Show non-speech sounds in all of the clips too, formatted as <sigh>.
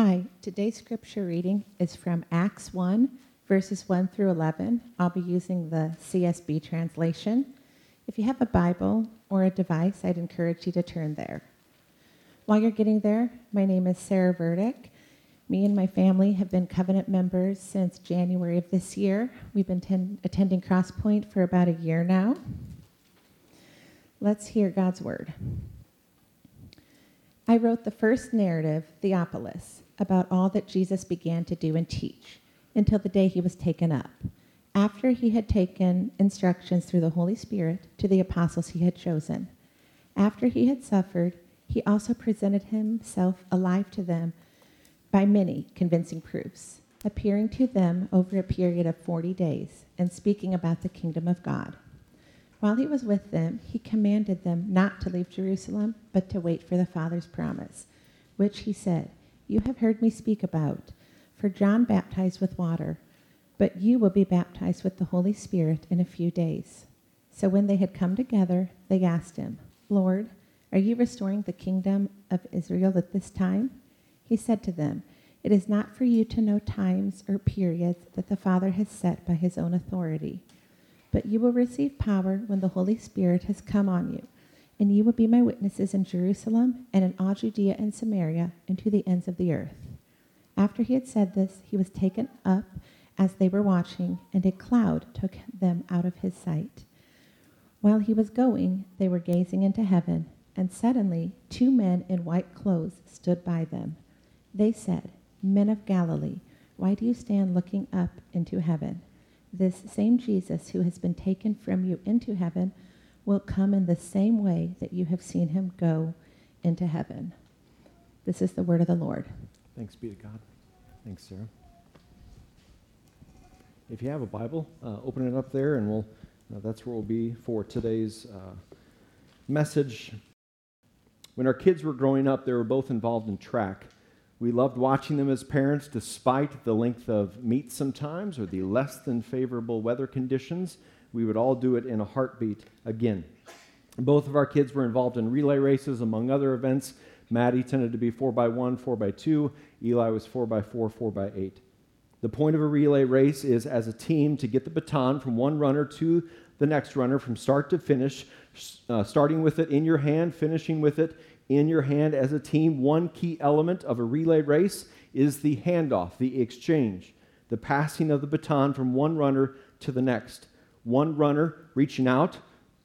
Hi, today's scripture reading is from Acts 1, verses 1 through 11. I'll be using the CSB translation. If you have a Bible or a device, I'd encourage you to turn there. While you're getting there, my name is Sarah Verdick. Me and my family have been covenant members since January of this year. We've been ten- attending Crosspoint for about a year now. Let's hear God's word. I wrote the first narrative, Theophilus, about all that Jesus began to do and teach until the day he was taken up, after he had taken instructions through the Holy Spirit to the apostles he had chosen. After he had suffered, he also presented himself alive to them by many convincing proofs, appearing to them over a period of 40 days and speaking about the kingdom of God. While he was with them, he commanded them not to leave Jerusalem, but to wait for the Father's promise, which he said, You have heard me speak about. For John baptized with water, but you will be baptized with the Holy Spirit in a few days. So when they had come together, they asked him, Lord, are you restoring the kingdom of Israel at this time? He said to them, It is not for you to know times or periods that the Father has set by his own authority but you will receive power when the Holy Spirit has come on you, and you will be my witnesses in Jerusalem and in all Judea and Samaria and to the ends of the earth. After he had said this, he was taken up as they were watching, and a cloud took them out of his sight. While he was going, they were gazing into heaven, and suddenly two men in white clothes stood by them. They said, Men of Galilee, why do you stand looking up into heaven? this same Jesus who has been taken from you into heaven will come in the same way that you have seen him go into heaven. This is the word of the Lord. Thanks be to God. Thanks, Sarah. If you have a Bible, uh, open it up there, and we'll. Uh, that's where we'll be for today's uh, message. When our kids were growing up, they were both involved in track. We loved watching them as parents despite the length of meet sometimes or the less than favorable weather conditions. We would all do it in a heartbeat again. Both of our kids were involved in relay races, among other events. Maddie tended to be 4x1, 4x2. Eli was 4x4, 4x8. The point of a relay race is, as a team, to get the baton from one runner to the next runner from start to finish, uh, starting with it in your hand, finishing with it in your hand as a team. One key element of a relay race is the handoff, the exchange, the passing of the baton from one runner to the next. One runner reaching out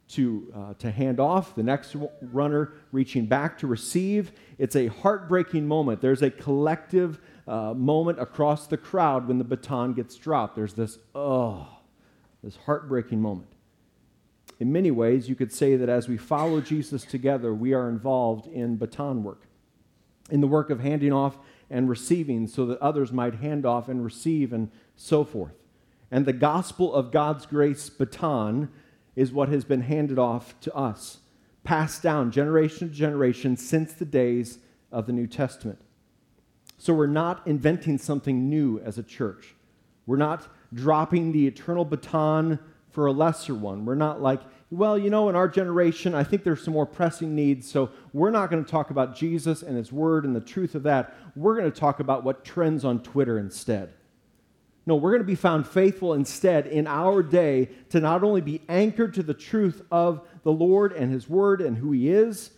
to, uh, to hand off, the next runner reaching back to receive. It's a heartbreaking moment. There's a collective uh, moment across the crowd when the baton gets dropped. There's this, oh, this heartbreaking moment in many ways, you could say that as we follow Jesus together, we are involved in baton work, in the work of handing off and receiving so that others might hand off and receive and so forth. And the gospel of God's grace baton is what has been handed off to us, passed down generation to generation since the days of the New Testament. So we're not inventing something new as a church. We're not dropping the eternal baton for a lesser one. We're not like, well, you know, in our generation, I think there's some more pressing needs, so we're not going to talk about Jesus and his word and the truth of that. We're going to talk about what trends on Twitter instead. No, we're going to be found faithful instead in our day to not only be anchored to the truth of the Lord and his word and who he is,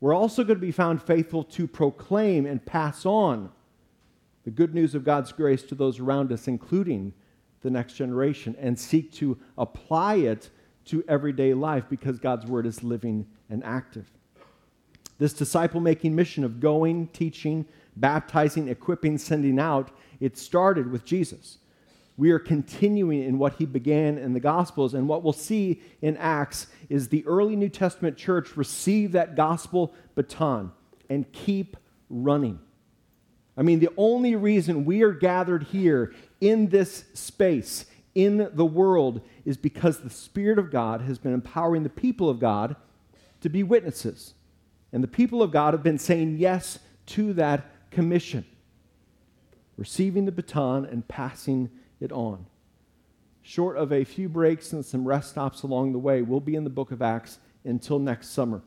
we're also going to be found faithful to proclaim and pass on the good news of God's grace to those around us, including the next generation and seek to apply it to everyday life because God's word is living and active. This disciple making mission of going, teaching, baptizing, equipping, sending out, it started with Jesus. We are continuing in what he began in the Gospels, and what we'll see in Acts is the early New Testament church receive that gospel baton and keep running. I mean, the only reason we are gathered here in this space, in the world, is because the Spirit of God has been empowering the people of God to be witnesses. And the people of God have been saying yes to that commission, receiving the baton and passing it on. Short of a few breaks and some rest stops along the way, we'll be in the book of Acts until next summer.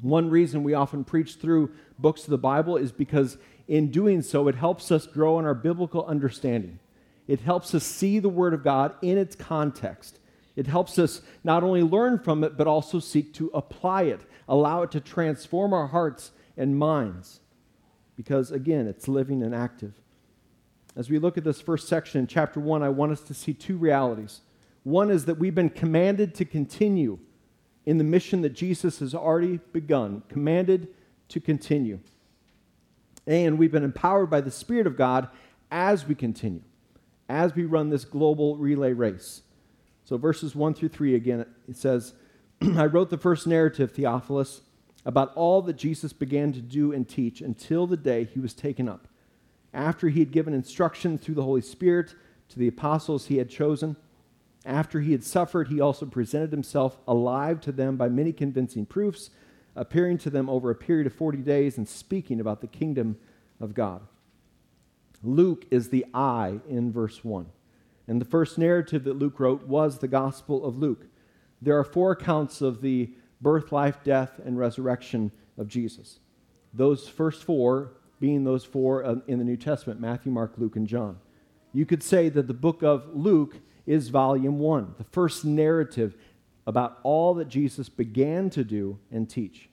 One reason we often preach through books of the Bible is because in doing so, it helps us grow in our biblical understanding. It helps us see the Word of God in its context. It helps us not only learn from it, but also seek to apply it, allow it to transform our hearts and minds. Because again, it's living and active. As we look at this first section in chapter 1, I want us to see two realities. One is that we've been commanded to continue in the mission that Jesus has already begun, commanded to continue. And we've been empowered by the Spirit of God as we continue, as we run this global relay race. So, verses 1 through 3 again, it says, <clears throat> I wrote the first narrative, Theophilus, about all that Jesus began to do and teach until the day he was taken up, after he had given instruction through the Holy Spirit to the apostles he had chosen after he had suffered, he also presented himself alive to them by many convincing proofs, appearing to them over a period of 40 days and speaking about the kingdom of God. Luke is the I in verse 1. And the first narrative that Luke wrote was the Gospel of Luke. There are four accounts of the birth, life, death, and resurrection of Jesus. Those first four being those four uh, in the New Testament Matthew, Mark, Luke, and John. You could say that the book of Luke is volume one, the first narrative about all that Jesus began to do and teach.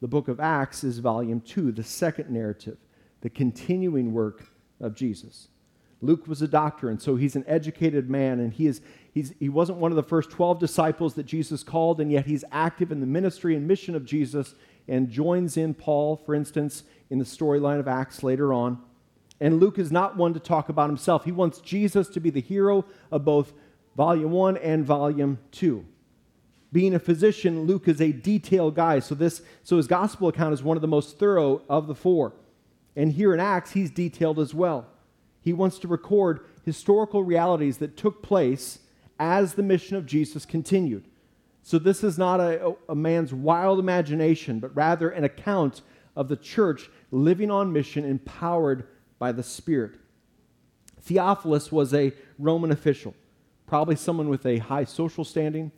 The book of Acts is volume two, the second narrative, the continuing work of Jesus. Luke was a doctor, and so he's an educated man, and he, is, he wasn't one of the first 12 disciples that Jesus called, and yet he's active in the ministry and mission of Jesus and joins in Paul, for instance, in the storyline of Acts later on. And Luke is not one to talk about himself. He wants Jesus to be the hero of both volume one and volume two. Being a physician, Luke is a detailed guy. So, this, so his gospel account is one of the most thorough of the four. And here in Acts, he's detailed as well. He wants to record historical realities that took place as the mission of Jesus continued. So, this is not a, a man's wild imagination, but rather an account of the church living on mission, empowered by the Spirit. Theophilus was a Roman official, probably someone with a high social standing,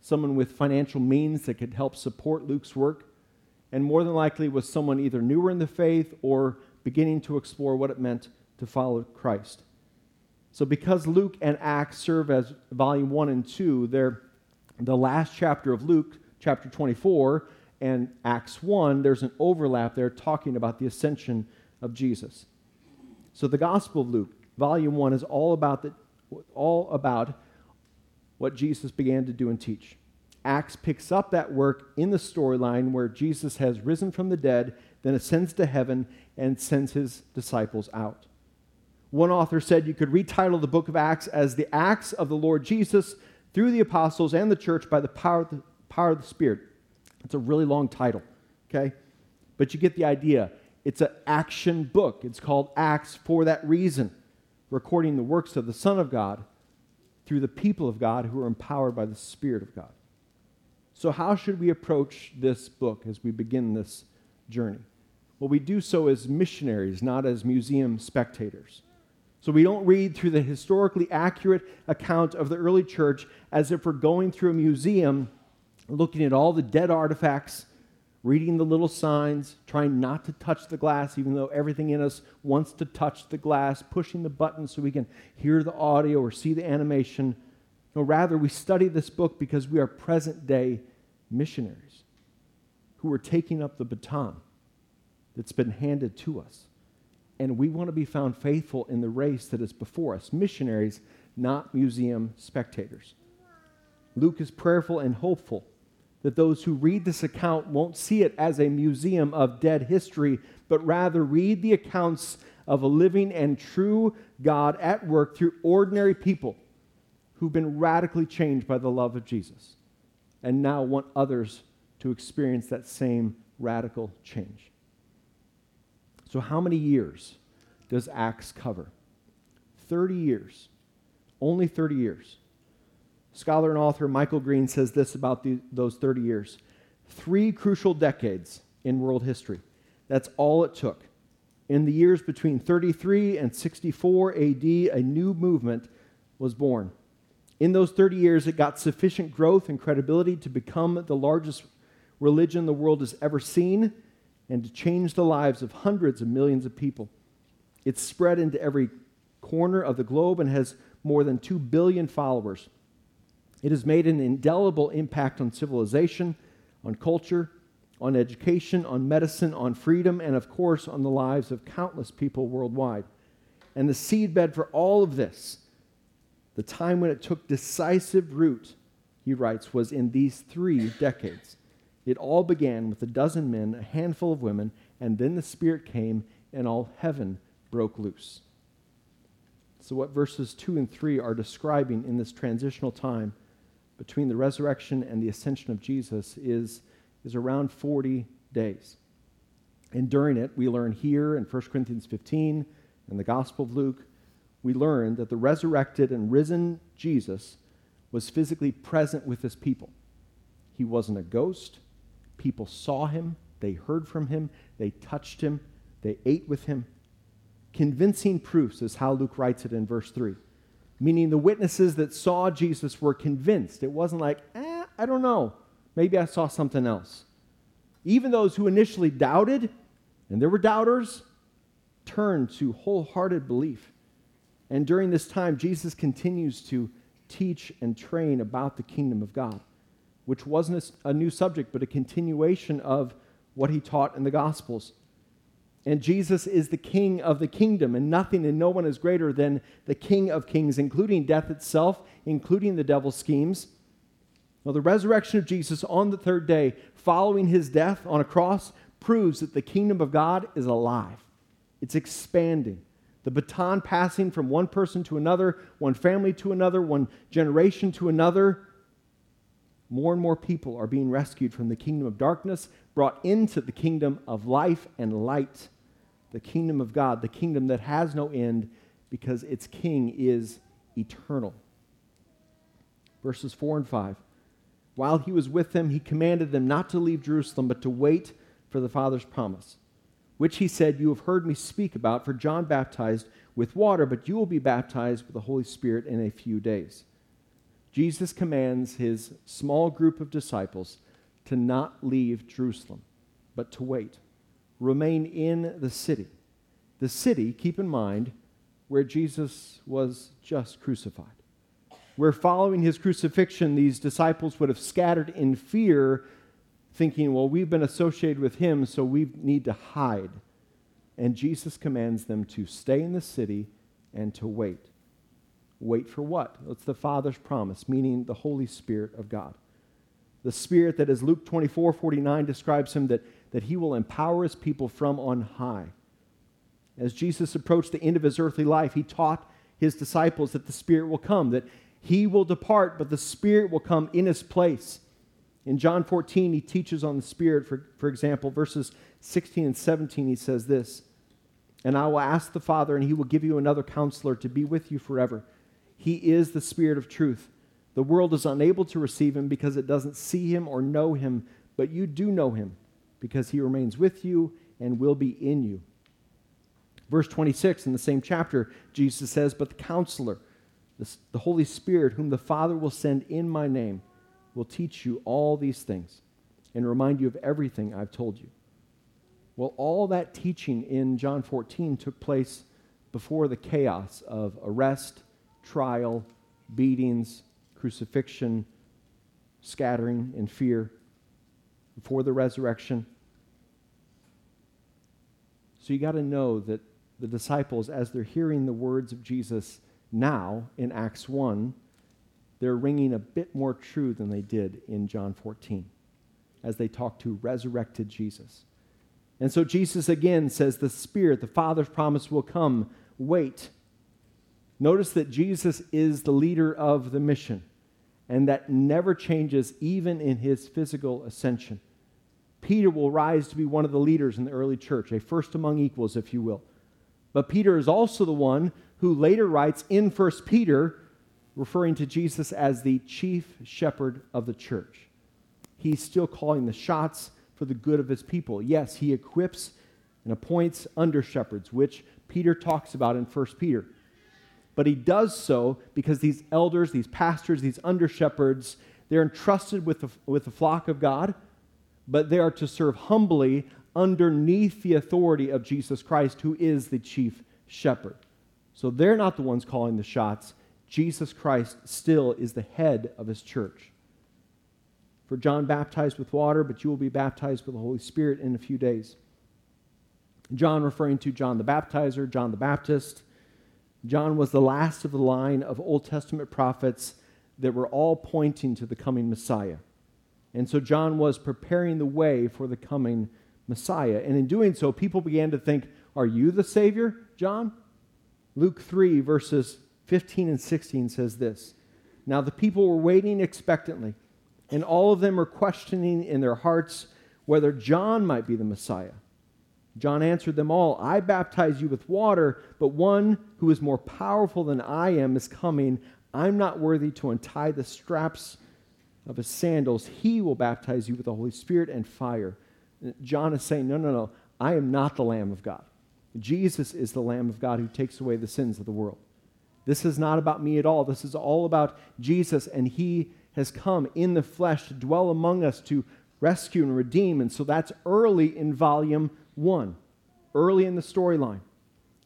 someone with financial means that could help support Luke's work, and more than likely was someone either newer in the faith or beginning to explore what it meant to follow Christ. So, because Luke and Acts serve as volume 1 and 2, they're the last chapter of Luke, chapter 24, and Acts 1, there's an overlap there talking about the ascension of Jesus. So the Gospel of Luke, volume 1 is all about the, all about what Jesus began to do and teach. Acts picks up that work in the storyline where Jesus has risen from the dead, then ascends to heaven and sends his disciples out. One author said you could retitle the book of Acts as the Acts of the Lord Jesus through the apostles and the church by the power of the, power of the Spirit. It's a really long title, okay? But you get the idea. It's an action book. It's called Acts for that reason, recording the works of the Son of God through the people of God who are empowered by the Spirit of God. So, how should we approach this book as we begin this journey? Well, we do so as missionaries, not as museum spectators. So, we don't read through the historically accurate account of the early church as if we're going through a museum looking at all the dead artifacts reading the little signs, trying not to touch the glass, even though everything in us wants to touch the glass, pushing the button so we can hear the audio or see the animation. No, rather, we study this book because we are present day missionaries who are taking up the baton that's been handed to us. And we want to be found faithful in the race that is before us missionaries, not museum spectators. Luke is prayerful and hopeful that those who read this account won't see it as a museum of dead history, but rather read the accounts of a living and true God at work through ordinary people who've been radically changed by the love of Jesus and now want others to experience that same radical change. So, how many years does Acts cover? 30 years. Only 30 years. Scholar and author Michael Green says this about the, those 30 years three crucial decades in world history. That's all it took. In the years between 33 and 64 AD, a new movement was born. In those 30 years, it got sufficient growth and credibility to become the largest religion the world has ever seen and to change the lives of hundreds of millions of people. It's spread into every corner of the globe and has more than 2 billion followers. It has made an indelible impact on civilization, on culture, on education, on medicine, on freedom, and of course on the lives of countless people worldwide. And the seedbed for all of this, the time when it took decisive root, he writes, was in these three decades. It all began with a dozen men, a handful of women, and then the Spirit came and all heaven broke loose. So, what verses 2 and 3 are describing in this transitional time between the resurrection and the ascension of Jesus is, is around 40 days. And during it, we learn here in 1 Corinthians 15 and the Gospel of Luke, we learn that the resurrected and risen Jesus was physically present with his people. He wasn't a ghost, People saw him, they heard from him, they touched him, they ate with him. Convincing proofs is how Luke writes it in verse 3. Meaning the witnesses that saw Jesus were convinced. It wasn't like, eh, I don't know. Maybe I saw something else. Even those who initially doubted, and there were doubters, turned to wholehearted belief. And during this time, Jesus continues to teach and train about the kingdom of God which wasn't a, new subject, but a continuation of what he taught in the Gospels. And Jesus is the King of the kingdom, and nothing and no one is greater than the King of kings, including death itself, including the devil's schemes. Well, the resurrection of Jesus on the third day, following his death on a cross, proves that the kingdom of God is alive. It's expanding. The baton passing from one person to another, one family to another, one generation to another more and more people are being rescued from the kingdom of darkness, brought into the kingdom of life and light, the kingdom of God, the kingdom that has no end because its king is eternal. Verses 4 and 5. While he was with them, he commanded them not to leave Jerusalem, but to wait for the Father's promise, which he said, You have heard me speak about, for John baptized with water, but you will be baptized with the Holy Spirit in a few days. Jesus commands his small group of disciples to not leave Jerusalem, but to wait, remain in the city. The city, keep in mind, where Jesus was just crucified. Where following his crucifixion, these disciples would have scattered in fear, thinking, well, we've been associated with him, so we need to hide. And Jesus commands them to stay in the city and to wait. Wait for what? It's the Father's promise, meaning the Holy Spirit of God. The Spirit that, as Luke 24 49 describes him, that, that he will empower his people from on high. As Jesus approached the end of his earthly life, he taught his disciples that the Spirit will come, that he will depart, but the Spirit will come in his place. In John 14, he teaches on the Spirit, for, for example, verses 16 and 17, he says this And I will ask the Father, and he will give you another counselor to be with you forever he is the Spirit of truth. The world is unable to receive him because it doesn't see him or know him, but you do know him because he remains with you and will be in you. Verse 26 in the same chapter, Jesus says, But the counselor, the Holy Spirit, whom the Father will send in my name, will teach you all these things and remind you of everything I've told you. Well, all that teaching in John 14 took place before the chaos of arrest trial, beatings, crucifixion, scattering, and fear before the resurrection. So you got to know that the disciples, as they're hearing the words of Jesus now in Acts 1, they're ringing a bit more true than they did in John 14 as they talk to resurrected Jesus. And so Jesus again says, The Spirit, the Father's promise will come. Wait. Notice that Jesus is the leader of the mission, and that never changes even in his physical ascension. Peter will rise to be one of the leaders in the early church, a first among equals, if you will. But Peter is also the one who later writes in 1 Peter, referring to Jesus as the chief shepherd of the church. He's still calling the shots for the good of his people. Yes, he equips and appoints under shepherds, which Peter talks about in 1 Peter. But he does so because these elders, these pastors, these under shepherds, they're entrusted with the, with the flock of God, but they are to serve humbly underneath the authority of Jesus Christ, who is the chief shepherd. So they're not the ones calling the shots. Jesus Christ still is the head of his church. For John baptized with water, but you will be baptized with the Holy Spirit in a few days. John referring to John the Baptizer, John the Baptist. John was the last of the line of Old Testament prophets that were all pointing to the coming Messiah. And so John was preparing the way for the coming Messiah. And in doing so, people began to think, Are you the Savior, John? Luke 3, verses 15 and 16 says this Now the people were waiting expectantly, and all of them were questioning in their hearts whether John might be the Messiah. John answered them all, I baptize you with water, but one who is more powerful than I am is coming. I'm not worthy to untie the straps of his sandals. He will baptize you with the Holy Spirit and fire. John is saying, No, no, no. I am not the Lamb of God. Jesus is the Lamb of God who takes away the sins of the world. This is not about me at all. This is all about Jesus, and he has come in the flesh to dwell among us to rescue and redeem. And so that's early in volume one, early in the storyline,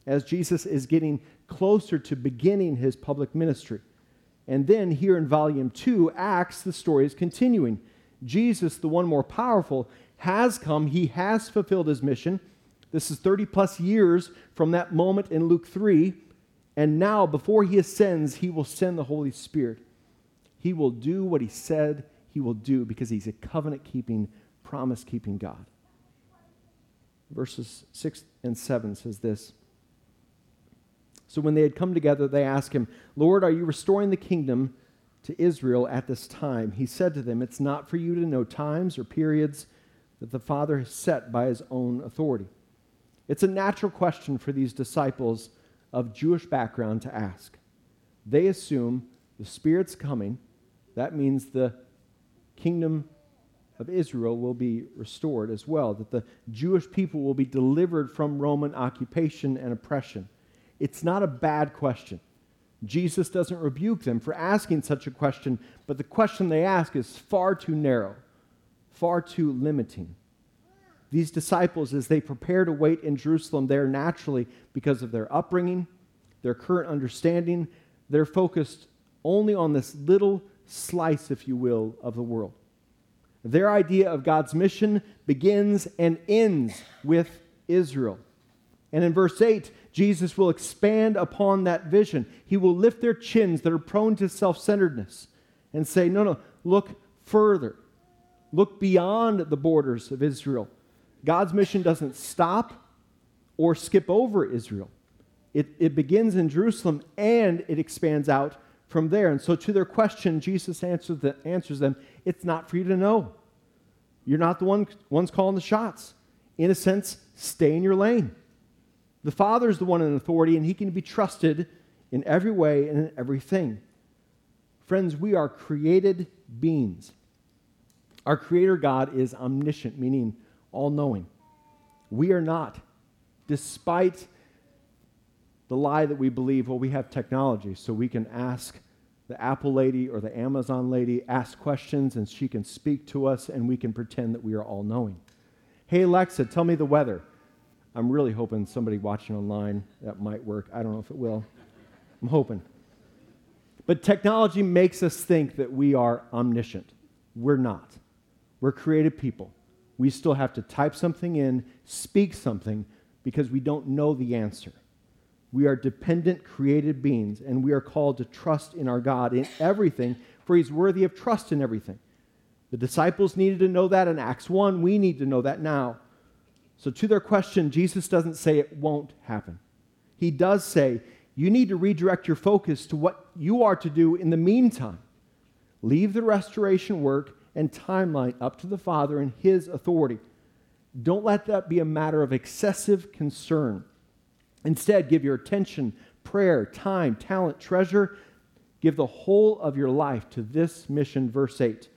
as Jesus is getting closer to beginning his public ministry. And then here in volume two, Acts, the story is continuing. Jesus, the one more powerful, has come. He has fulfilled his mission. This is 30 plus years from that moment in Luke 3. And now, before he ascends, he will send the Holy Spirit. He will do what he said he will do because he's a covenant keeping, promise keeping God. Verses 6 and 7 says this So when they had come together, they asked him, Lord, are you restoring the kingdom to Israel at this time? He said to them, It's not for you to know times or periods that the Father has set by his own authority. It's a natural question for these disciples of Jewish background to ask. They assume the Spirit's coming. That means the kingdom of Israel will be restored as well, that the Jewish people will be delivered from Roman occupation and oppression. It's not a bad question. Jesus doesn't rebuke them for asking such a question, but the question they ask is far too narrow, far too limiting. These disciples, as they prepare to wait in Jerusalem, there naturally, because of their upbringing, their current understanding, they're focused only on this little slice, if you will, of the world. Their idea of God's mission begins and ends with Israel. And in verse 8, Jesus will expand upon that vision. He will lift their chins that are prone to self centeredness and say, No, no, look further. Look beyond the borders of Israel. God's mission doesn't stop or skip over Israel, it, it begins in Jerusalem and it expands out from there. And so, to their question, Jesus answers, the, answers them it's not for you to know. You're not the one, ones calling the shots. In a sense, stay in your lane. The Father is the one in authority, and He can be trusted in every way and in everything. Friends, we are created beings. Our Creator God is omniscient, meaning all knowing. We are not, despite the lie that we believe, well, we have technology, so we can ask the Apple lady or the Amazon lady ask questions and she can speak to us and we can pretend that we are all knowing. Hey, Alexa, tell me the weather. I'm really hoping somebody watching online that might work. I don't know if it will. I'm hoping. But technology makes us think that we are omniscient. We're not. We're created people. We still have to type something in, speak something, because we don't know the answer. We are dependent, created beings, and we are called to trust in our God in everything, for He's worthy of trust in everything. The disciples needed to know that in Acts 1. We need to know that now. So, to their question, Jesus doesn't say it won't happen. He does say, you need to redirect your focus to what you are to do in the meantime. Leave the restoration work and timeline up to the Father and His authority. Don't let that be a matter of excessive concern. Instead, give your attention, prayer, time, talent, treasure. Give the whole of your life to this mission, verse 8.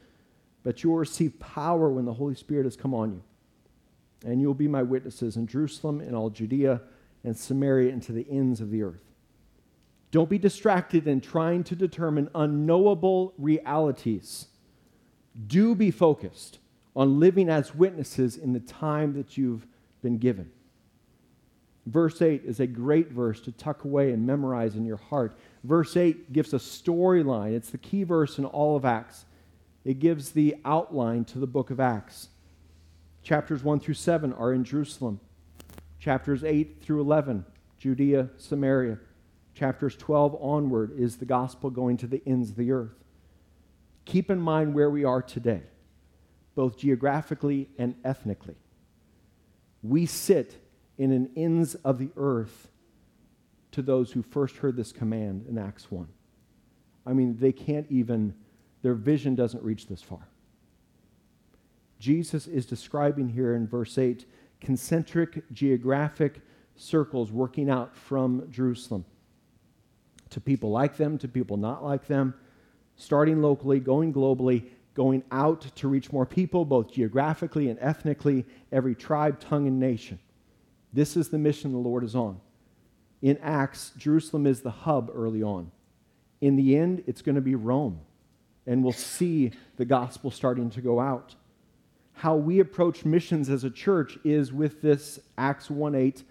But you will receive power when the Holy Spirit has come on you. And you will be my witnesses in Jerusalem, in all Judea, and Samaria, and to the ends of the earth. Don't be distracted in trying to determine unknowable realities. Do be focused on living as witnesses in the time that you've been given. Verse 8 is a great verse to tuck away and memorize in your heart. Verse 8 gives a storyline, it's the key verse in all of Acts. It gives the outline to the book of Acts. Chapters 1 through 7 are in Jerusalem. Chapters 8 through 11, Judea, Samaria. Chapters 12 onward is the gospel going to the ends of the earth. Keep in mind where we are today, both geographically and ethnically. We sit in an ends of the earth to those who first heard this command in Acts 1. I mean, they can't even, their vision doesn't reach this far. Jesus is describing here in verse 8 concentric geographic circles working out from Jerusalem to people like them, to people not like them, starting locally, going globally, going out to reach more people, both geographically and ethnically, every tribe, tongue, and nation. This is the mission the Lord is on. In Acts, Jerusalem is the hub early on. In the end, it's going to be Rome, and we'll see the gospel starting to go out. How we approach missions as a church is with this Acts 1 8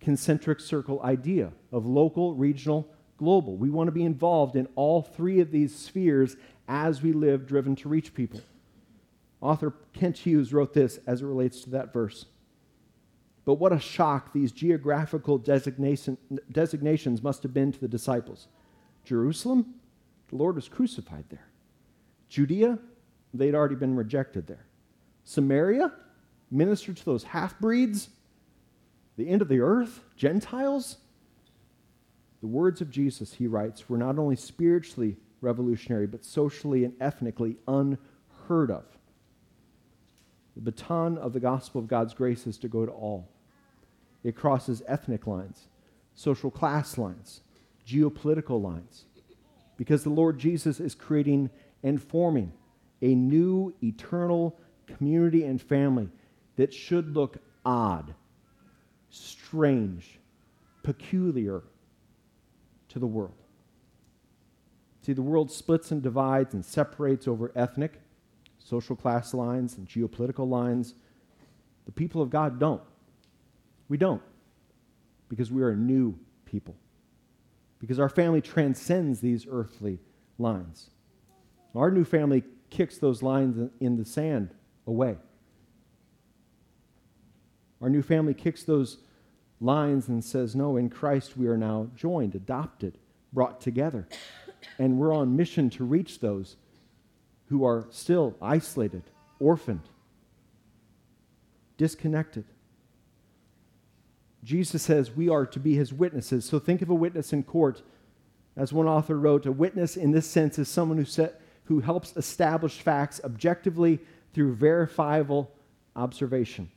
concentric circle idea of local, regional, global. We want to be involved in all three of these spheres as we live driven to reach people. Author Kent Hughes wrote this as it relates to that verse. But what a shock these geographical designation, designations must have been to the disciples. Jerusalem, the Lord was crucified there. Judea, they'd already been rejected there. Samaria, ministered to those half breeds. The end of the earth, Gentiles, the words of Jesus, he writes, were not only spiritually revolutionary, but socially and ethnically unheard of. The baton of the gospel of God's grace is to go to all. It crosses ethnic lines, social class lines, geopolitical lines, because the Lord Jesus is creating and forming a new eternal community and family that should look odd, strange, peculiar, to the world. See, the world splits and divides and separates over ethnic, social class lines, and geopolitical lines. The people of God don't. We don't. Because we are a new people. Because our family transcends these earthly lines. Our new family kicks those lines in the sand away. Our new family kicks those lines and says, No, in Christ we are now joined, adopted, brought together. And we're on mission to reach those who are still isolated, orphaned, disconnected. Jesus says we are to be his witnesses. So think of a witness in court. As one author wrote, a witness in this sense is someone who, set, who helps establish facts objectively through verifiable observation.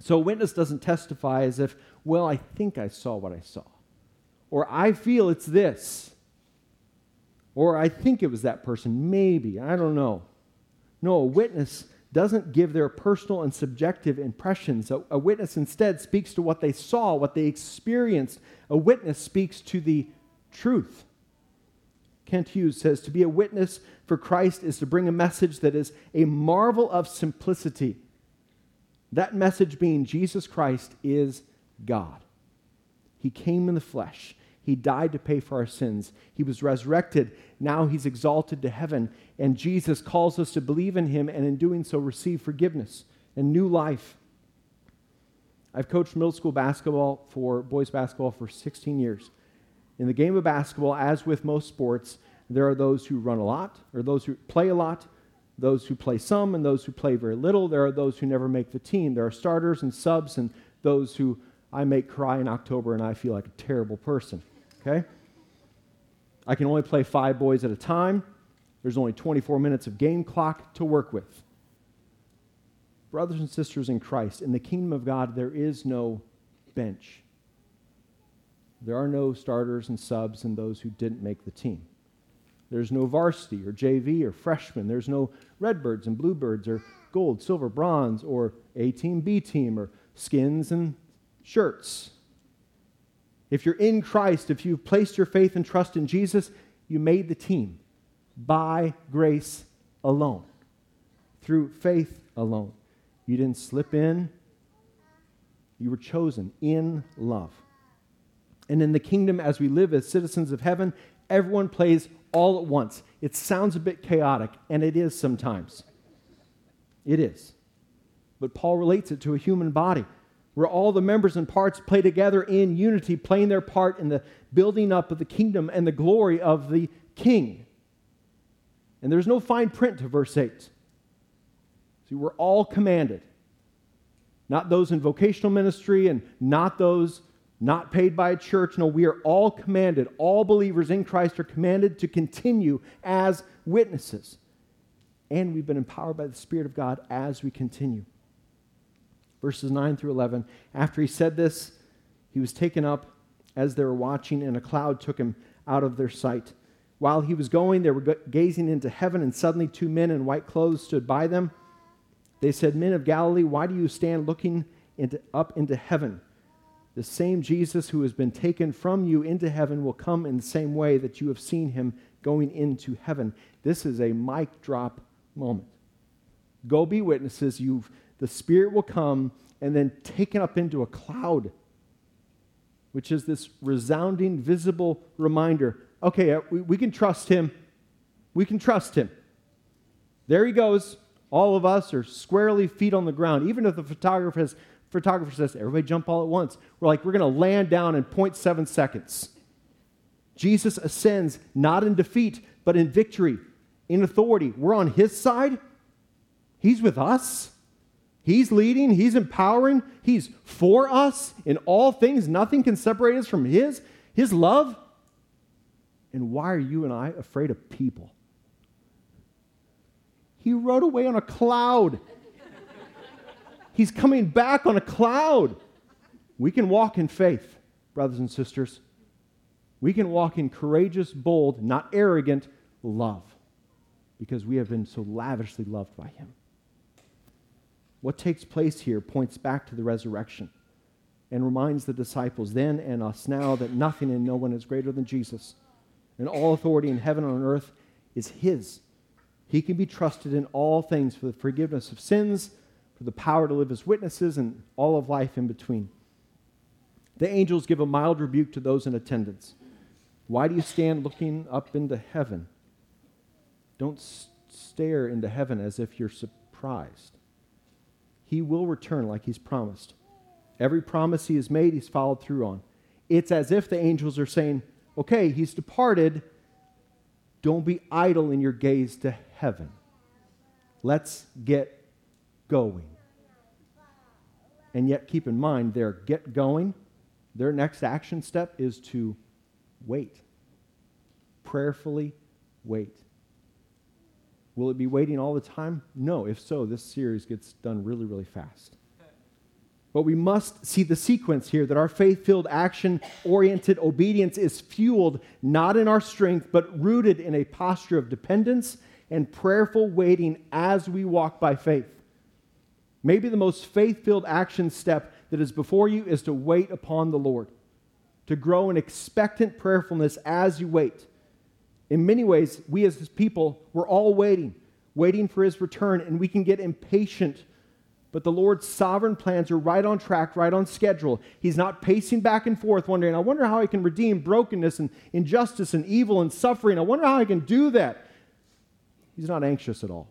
So a witness doesn't testify as if, well, I think I saw what I saw. Or I feel it's this. Or I think it was that person. Maybe. I don't know. No, a witness doesn't give their personal and subjective impressions. A, a, witness instead speaks to what they saw, what they experienced. A witness speaks to the truth. Kent Hughes says to be a witness for Christ is to bring a message that is a marvel of simplicity that message being Jesus Christ is God. He came in the flesh. He died to pay for our sins. He was resurrected. Now he's exalted to heaven. And Jesus calls us to believe in him and in doing so receive forgiveness and new life. I've coached middle school basketball for boys basketball for 16 years. In the game of basketball, as with most sports, there are those who run a lot or those who play a lot, those who play some and those who play very little. There are those who never make the team. There are starters and subs and those who I make cry in October and I feel like a terrible person. Okay? I can only play five boys at a time. There's only 24 minutes of game clock to work with. Brothers and sisters in Christ, in the kingdom of God, there is no bench. There are no starters and subs and those who didn't make the team. There's no varsity or JV or freshman. There's no redbirds and bluebirds or gold, silver, bronze or A team, B team or skins and shirts. If you're in Christ, if you've placed your faith and trust in Jesus, you made the team by grace alone, through faith alone. You didn't slip in, you were chosen in love. And in the kingdom, as we live as citizens of heaven, everyone plays all at once. It sounds a bit chaotic, and it is sometimes. It is. But Paul relates it to a human body where all the members and parts play together in unity, playing their part in the building up of the kingdom and the glory of the king. And there's no fine print to verse 8. See, we're all commanded. Not those in vocational ministry and not those not paid by a church. No, we are all commanded. All believers in Christ are commanded to continue as witnesses. And we've been empowered by the Spirit of God as we continue. Verses 9 through 11. After he said this, he was taken up as they were watching, and a cloud took him out of their sight. While he was going, they were gazing into heaven, and suddenly two men in white clothes stood by them. They said, Men of Galilee, why do you stand looking into, up into heaven? The same Jesus who has been taken from you into heaven will come in the same way that you have seen him going into heaven. This is a mic drop moment. Go be witnesses. You've, the Spirit will come and then taken up into a cloud, which is this resounding, visible reminder okay, uh, we, we can trust him. We can trust him. There he goes. All of us are squarely feet on the ground. Even if the photographer has photographer says, everybody jump all at once. We're like, we're going to land down in 0.7 seconds. Jesus ascends not in defeat, but in victory, in authority. We're on his side. He's with us. He's leading, he's empowering, he's for us in all things. Nothing can separate us from his his love. And why are you and I afraid of people? He rode away on a cloud. He's coming back on a cloud. We can walk in faith, brothers and sisters. We can walk in courageous, bold, not arrogant love because we have been so lavishly loved by Him. What takes place here points back to the resurrection and reminds the disciples then and us now that nothing and no one is greater than Jesus. And all authority in heaven and on earth is His. He can be trusted in all things for the forgiveness of sins the power to live as witnesses and all of life in between. The angels give a mild rebuke to those in attendance. Why do you stand looking up into heaven? Don't s- stare into heaven as if you're surprised. He will return like he's promised. Every promise he has made, he's followed through on. It's as if the angels are saying, okay, he's departed. Don't be idle in your gaze to heaven. Let's get going. And yet, keep in mind, their get going, their next action step is to wait. Prayerfully wait. Will it be waiting all the time? No. If so, this series gets done really, really fast. But we must see the sequence here that our faith filled, action oriented obedience is fueled not in our strength, but rooted in a posture of dependence and prayerful waiting as we walk by faith. Maybe the most faith filled action step that is before you is to wait upon the Lord, to grow in expectant prayerfulness as you wait. In many ways, we as his people, we're all waiting, waiting for his return, and we can get impatient. But the Lord's sovereign plans are right on track, right on schedule. He's not pacing back and forth, wondering, I wonder how I can redeem brokenness and injustice and evil and suffering. I wonder how I can do that. He's not anxious at all.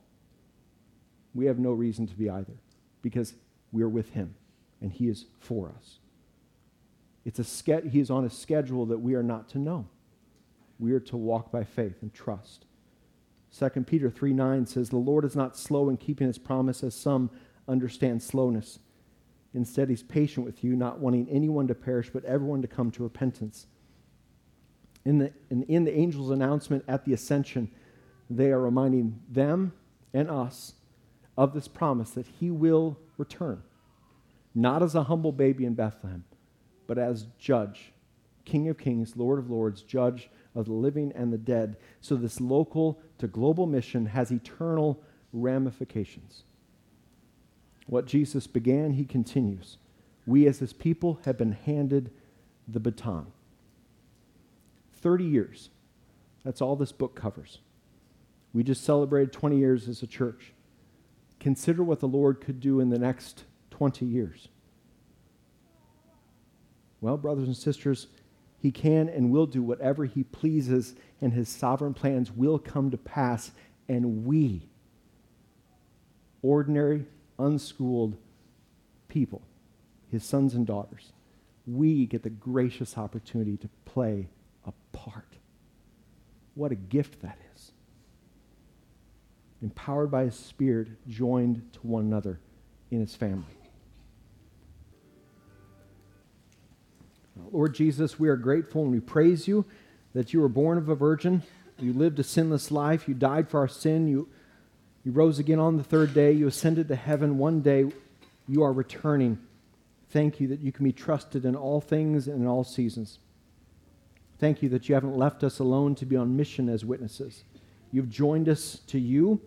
We have no reason to be either because we are with him and he is for us. It's a ske- he is on a schedule that we are not to know. We are to walk by faith and trust. 2 Peter 3 9 says, The Lord is not slow in keeping his promise, as some understand slowness. Instead, he's patient with you, not wanting anyone to perish, but everyone to come to repentance. In the, in, in the angel's announcement at the ascension, they are reminding them and us of this promise that he will return, not as a humble baby in Bethlehem, but as judge, King of kings, Lord of lords, judge of the living and the dead. So this local to global mission has eternal ramifications. What Jesus began, he continues. We as his people have been handed the baton. 30 years. That's all this book covers. We just celebrated 20 years as a church consider what the Lord could do in the next 20 years. Well, brothers and sisters, he can and will do whatever he pleases, and his sovereign plans will come to pass. And we, ordinary, unschooled people, his sons and daughters, we get the gracious opportunity to play a part. What a gift that is. Empowered by his Spirit, joined to one another in his family. Lord Jesus, we are grateful and we praise you that you were born of a virgin. You lived a sinless life. You died for our sin. You, you rose again on the third day. You ascended to heaven. One day you are returning. Thank you that you can be trusted in all things and in all seasons. Thank you that you haven't left us alone to be on mission as witnesses. You've joined us to you,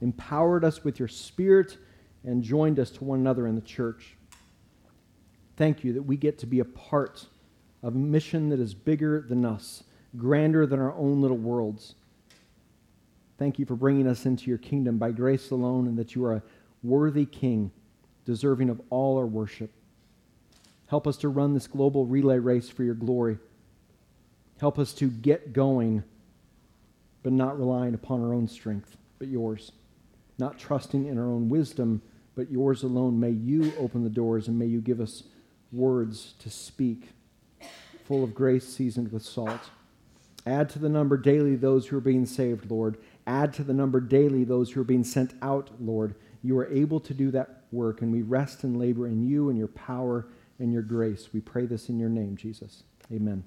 empowered us with your spirit, and joined us to one another in the church. Thank you that we get to be a part of a mission that is bigger than us, grander than our own little worlds. Thank you for bringing us into your kingdom by grace alone, and that you are a worthy king, deserving of all our worship. Help us to run this global relay race for your glory. Help us to get going, but not relying upon our own strength, but yours. Not trusting in our own wisdom, but yours alone. May you open the doors and may you give us words to speak full of grace seasoned with salt. Add to the number daily those who are being saved, Lord. Add to the number daily those who are being sent out, Lord. You are able to do that work, and we rest and labor in you and your power and your grace. We pray this in your name, Jesus. Amen.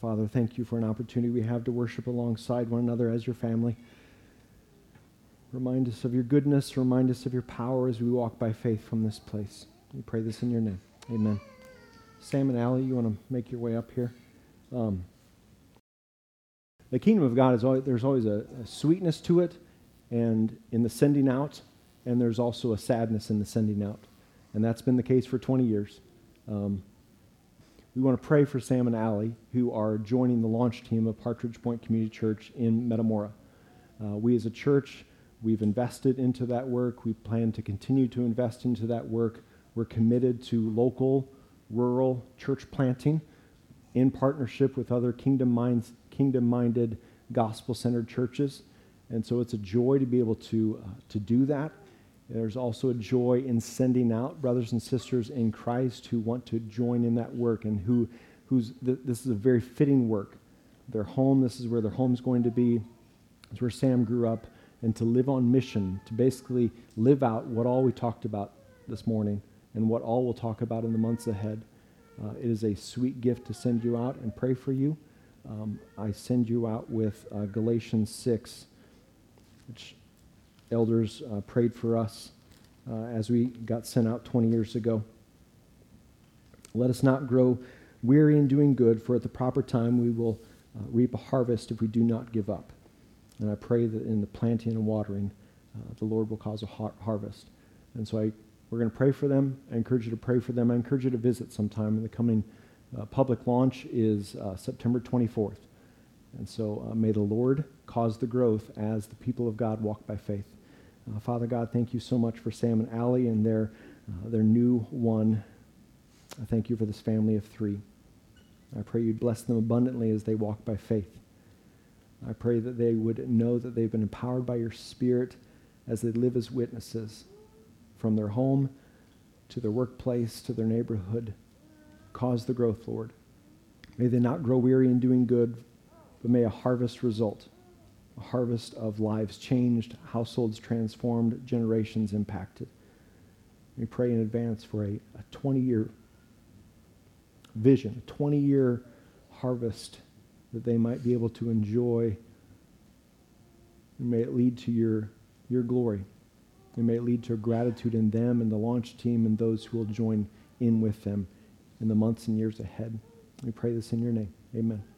Father, thank you for an opportunity we have to worship alongside one another as your family. Remind us of your goodness. Remind us of your power as we walk by faith from this place. We pray this in your name. Amen. Sam and Allie, you want to make your way up here? Um, the kingdom of God is always, there's always a, a, sweetness to it, and in the sending out, and there's also a sadness in the sending out, and that's been the case for 20 years. Um, we want to pray for Sam and Allie, who are joining the launch team of Partridge Point Community Church in Metamora. Uh, we as a church, we've invested into that work. We plan to continue to invest into that work. We're committed to local rural church planting in partnership with other kingdom minds, kingdom-minded, gospel-centered churches. And so it's a joy to be able to, uh, to do that. There's also a joy in sending out brothers and sisters in Christ who want to join in that work and who, who's, th- this is a very fitting work. Their home, this is where their home's going to be. It's where Sam grew up. And to live on mission, to basically live out what all we talked about this morning and what all we'll talk about in the months ahead. Uh, it is a sweet gift to send you out and pray for you. Um, I send you out with uh, Galatians 6, which elders uh, prayed for us uh, as we got sent out 20 years ago. Let us not grow weary in doing good, for at the proper time we will uh, reap a harvest if we do not give up. And I pray that in the planting and watering, uh, the Lord will cause a har- harvest. And so I we're going to pray for them. I encourage you to pray for them. I encourage you to visit sometime. And the coming uh, public launch is uh, September 24th. And so uh, may the Lord cause the growth as the people of God walk by faith. Uh, Father God, thank you so much for Sam and Allie and their, uh, their new one. I thank you for this family of three. I pray you'd bless them abundantly as they walk by faith. I pray that they would know that they've been empowered by your Spirit as they live as witnesses from their home to their workplace to their neighborhood. Cause the growth, Lord. May they not grow weary in doing good, but may a harvest result a harvest of lives changed, households transformed, generations impacted. We pray in advance for a 20 year vision, a 20 year harvest that they might be able to enjoy. And may it lead to your, your glory. And may it lead to gratitude in them and the launch team and those who will join in with them in the months and years ahead. We pray this in your name. Amen.